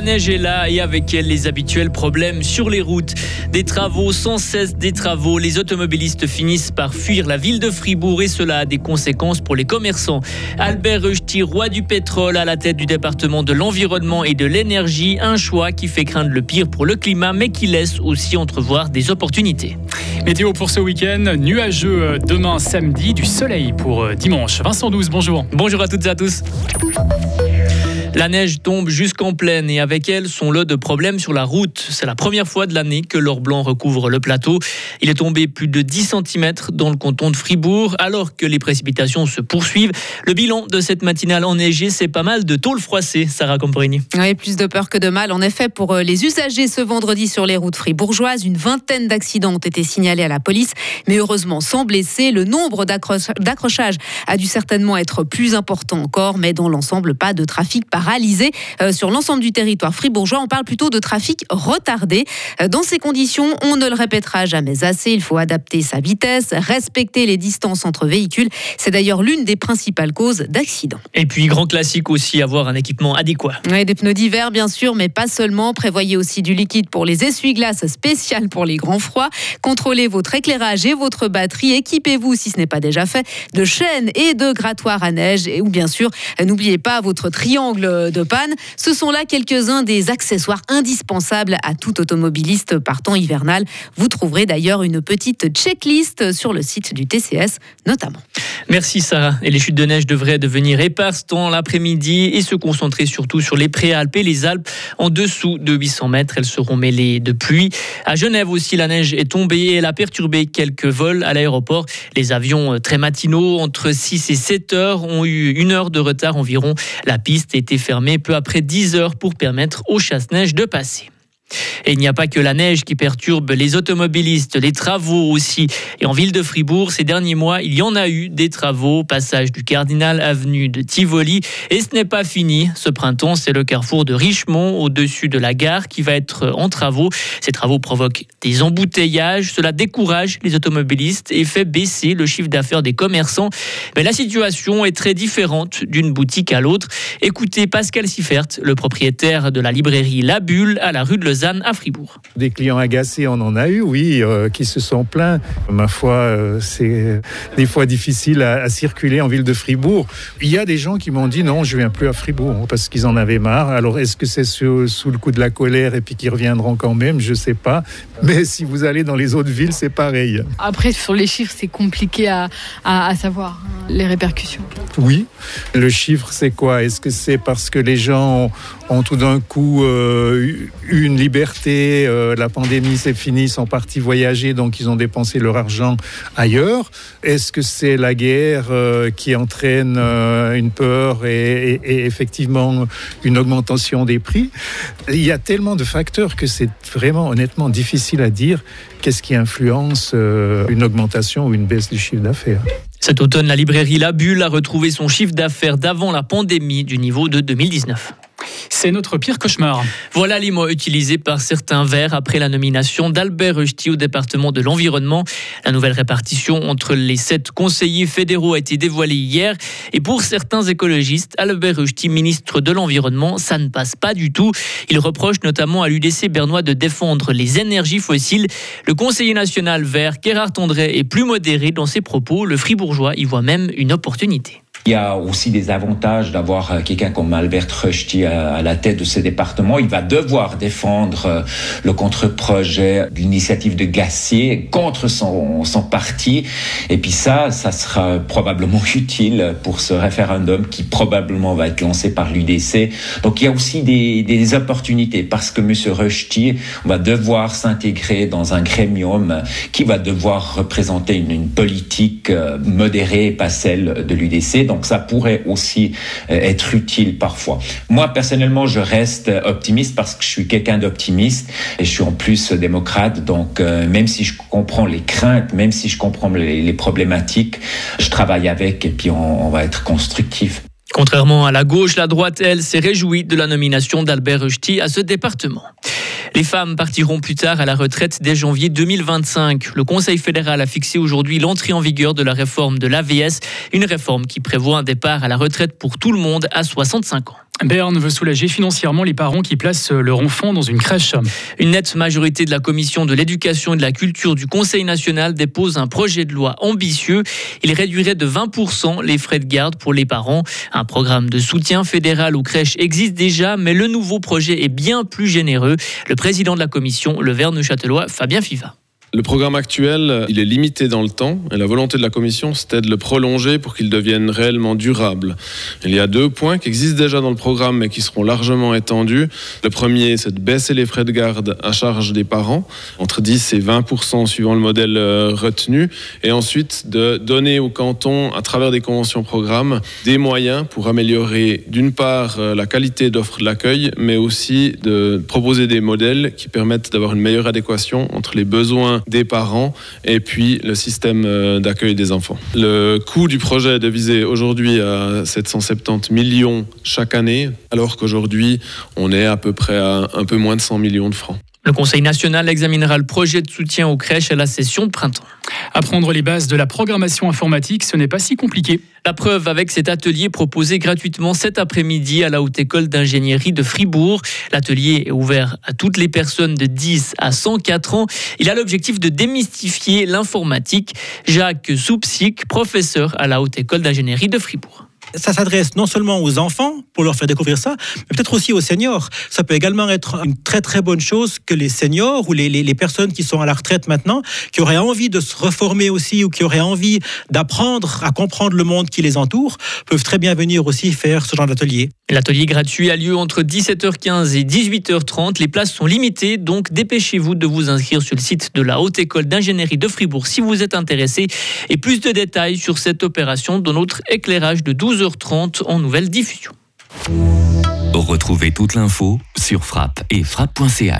La neige est là et avec elle les habituels problèmes sur les routes. Des travaux, sans cesse des travaux. Les automobilistes finissent par fuir la ville de Fribourg et cela a des conséquences pour les commerçants. Albert Rechti, roi du pétrole à la tête du département de l'environnement et de l'énergie, un choix qui fait craindre le pire pour le climat mais qui laisse aussi entrevoir des opportunités. Météo pour ce week-end, nuageux euh, demain samedi, du soleil pour euh, dimanche. Vincent 12, bonjour. Bonjour à toutes et à tous. La neige tombe jusqu'en plaine et avec elle son lot de problèmes sur la route. C'est la première fois de l'année que l'or blanc recouvre le plateau. Il est tombé plus de 10 cm dans le canton de Fribourg alors que les précipitations se poursuivent. Le bilan de cette matinale enneigée, c'est pas mal de tôle froissée, Sarah Compagnie. Oui, plus de peur que de mal. En effet, pour euh, les usagers ce vendredi sur les routes fribourgeoises, une vingtaine d'accidents ont été signalés à la police, mais heureusement sans blessés. Le nombre d'accrochages a dû certainement être plus important encore, mais dans l'ensemble, pas de trafic par paralysé euh, sur l'ensemble du territoire fribourgeois. On parle plutôt de trafic retardé. Euh, dans ces conditions, on ne le répétera jamais assez. Il faut adapter sa vitesse, respecter les distances entre véhicules. C'est d'ailleurs l'une des principales causes d'accidents. Et puis, grand classique aussi, avoir un équipement adéquat. Oui, des pneus d'hiver, bien sûr, mais pas seulement. Prévoyez aussi du liquide pour les essuie-glaces spécial pour les grands froids. Contrôlez votre éclairage et votre batterie. Équipez-vous, si ce n'est pas déjà fait, de chaînes et de grattoirs à neige. Et ou bien sûr, n'oubliez pas votre triangle de panne. Ce sont là quelques-uns des accessoires indispensables à tout automobiliste par temps hivernal. Vous trouverez d'ailleurs une petite checklist sur le site du TCS notamment. Merci Sarah. Et les chutes de neige devraient devenir éparses dans l'après-midi et se concentrer surtout sur les préalpes et les Alpes. En dessous de 800 mètres, elles seront mêlées de pluie. À Genève aussi, la neige est tombée et elle a perturbé quelques vols à l'aéroport. Les avions euh, très matinaux, entre 6 et 7 heures, ont eu une heure de retard environ. La piste était fermée peu après 10 heures pour permettre aux chasse-neige de passer. Et il n'y a pas que la neige qui perturbe les automobilistes, les travaux aussi. Et en ville de Fribourg, ces derniers mois, il y en a eu des travaux, passage du Cardinal, avenue de Tivoli. Et ce n'est pas fini. Ce printemps, c'est le carrefour de Richemont, au-dessus de la gare, qui va être en travaux. Ces travaux provoquent des embouteillages. Cela décourage les automobilistes et fait baisser le chiffre d'affaires des commerçants. Mais la situation est très différente d'une boutique à l'autre. Écoutez Pascal Siffert, le propriétaire de la librairie La Bulle à la rue de Lausanne à Fribourg. Des clients agacés, on en a eu, oui, euh, qui se sont plaints. Ma foi, euh, c'est des fois difficile à, circuler en ville de Fribourg. Il y a des gens qui m'ont dit non, je viens plus à Fribourg hein, parce qu'ils en avaient marre. Alors est-ce que c'est sous, le coup de la colère et puis qu'ils reviendront quand même? Je sais pas. Mais si vous allez dans les autres villes, c'est pareil. Après, sur les chiffres, c'est compliqué à, à, savoir hein, les répercussions. Oui. Le chiffre, c'est quoi? Est-ce que c'est parce que les gens ont, tout d'un coup euh, eu une liberté, euh, la pandémie c'est fini, ils sont partis voyager, donc ils ont dépensé leur argent ailleurs. Est-ce que c'est la guerre euh, qui entraîne euh, une peur et, et, effectivement une augmentation des prix? Il y a tellement de facteurs que c'est vraiment honnêtement difficile à dire qu'est-ce qui influence une augmentation ou une baisse du chiffre d'affaires. Cet automne, la librairie La Bulle a retrouvé son chiffre d'affaires d'avant la pandémie du niveau de 2019. C'est notre pire cauchemar. Voilà les mots utilisés par certains verts après la nomination d'Albert Rusty au département de l'environnement. La nouvelle répartition entre les sept conseillers fédéraux a été dévoilée hier. Et pour certains écologistes, Albert Rusty, ministre de l'Environnement, ça ne passe pas du tout. Il reproche notamment à l'UDC bernois de défendre les énergies fossiles. Le conseiller national vert, Gérard Tondray, est plus modéré dans ses propos. Le fribourgeois y voit même une opportunité. Il y a aussi des avantages d'avoir euh, quelqu'un comme Albert Rösti à la tête de ce département. Il va devoir défendre euh, le contre-projet de l'initiative de Gassier contre son, parti. Et puis ça, ça sera probablement utile pour ce référendum qui probablement va être lancé par l'UDC. Donc il y a aussi des, opportunités parce que M. Rösti va devoir s'intégrer dans un grémium qui va devoir représenter une, une politique euh, modérée pas celle de l'UDC donc ça pourrait aussi euh, être utile parfois. Moi, personnellement, je reste optimiste parce que je suis quelqu'un d'optimiste et je suis en plus démocrate. Donc, euh, même si je comprends les craintes, même si je comprends les, problématiques, je travaille avec et puis on, on va être constructif. Contrairement à la gauche, la droite, elle, s'est réjouie de la nomination d'Albert Rusty à ce département. Les femmes partiront plus tard à la retraite dès janvier 2025. Le Conseil fédéral a fixé aujourd'hui l'entrée en vigueur de la réforme de l'AVS, une réforme qui prévoit un départ à la retraite pour tout le monde à 65 ans. Berne veut soulager financièrement les parents qui placent leur enfant dans une crèche. Une nette majorité de la commission de l'éducation et de la culture du Conseil national dépose un projet de loi ambitieux. Il réduirait de 20% les frais de garde pour les parents. Un programme de soutien fédéral aux crèches existe déjà, mais le nouveau projet est bien plus généreux. Le président de la commission, le Verne-Châtelois, Fabien Fiva. Le programme actuel, il est limité dans le temps et la volonté de la Commission, c'était de le prolonger pour qu'il devienne réellement durable. Il y a deux points qui existent déjà dans le programme mais qui seront largement étendus. Le premier, c'est de baisser les frais de garde à charge des parents, entre 10 et 20% suivant le modèle euh, retenu, et ensuite de donner au canton, à travers des conventions programmes, des moyens pour améliorer d'une part euh, la qualité d'offre de l'accueil, mais aussi de proposer des modèles qui permettent d'avoir une meilleure adéquation entre les besoins des parents et puis le système euh, d'accueil des enfants. Le coût du projet est de viser aujourd'hui à 770 millions chaque année, alors qu'aujourd'hui on est à peu près à un peu moins de 100 millions de francs. Le Conseil national examinera le projet de soutien aux crèches à la session de printemps. Apprendre les bases de la programmation informatique, ce n'est pas si compliqué. La preuve avec cet atelier proposé gratuitement cet après-midi à la Haute École d'ingénierie de Fribourg. L'atelier est ouvert à toutes les personnes de 10 à 104 ans. Il a l'objectif de démystifier l'informatique. Jacques Soupsic, professeur à la Haute École d'ingénierie de Fribourg ça s'adresse non seulement aux enfants pour leur faire découvrir ça, mais peut-être aussi aux seniors. Ça peut également être une très très bonne chose que les seniors ou les, personnes qui sont à la retraite maintenant, qui auraient envie de se reformer aussi ou qui auraient envie d'apprendre à comprendre le monde qui les entoure, peuvent très bien venir aussi faire ce genre d'atelier. L'atelier gratuit a lieu entre 17h15 et 18h30. Les places sont limitées, donc dépêchez-vous de vous inscrire sur le site de la Haute École d'ingénierie de Fribourg si vous êtes intéressé. Et plus de détails sur cette opération dans notre éclairage de 12h30 en nouvelle diffusion. Retrouvez toute l'info sur frappe et frappe.ch.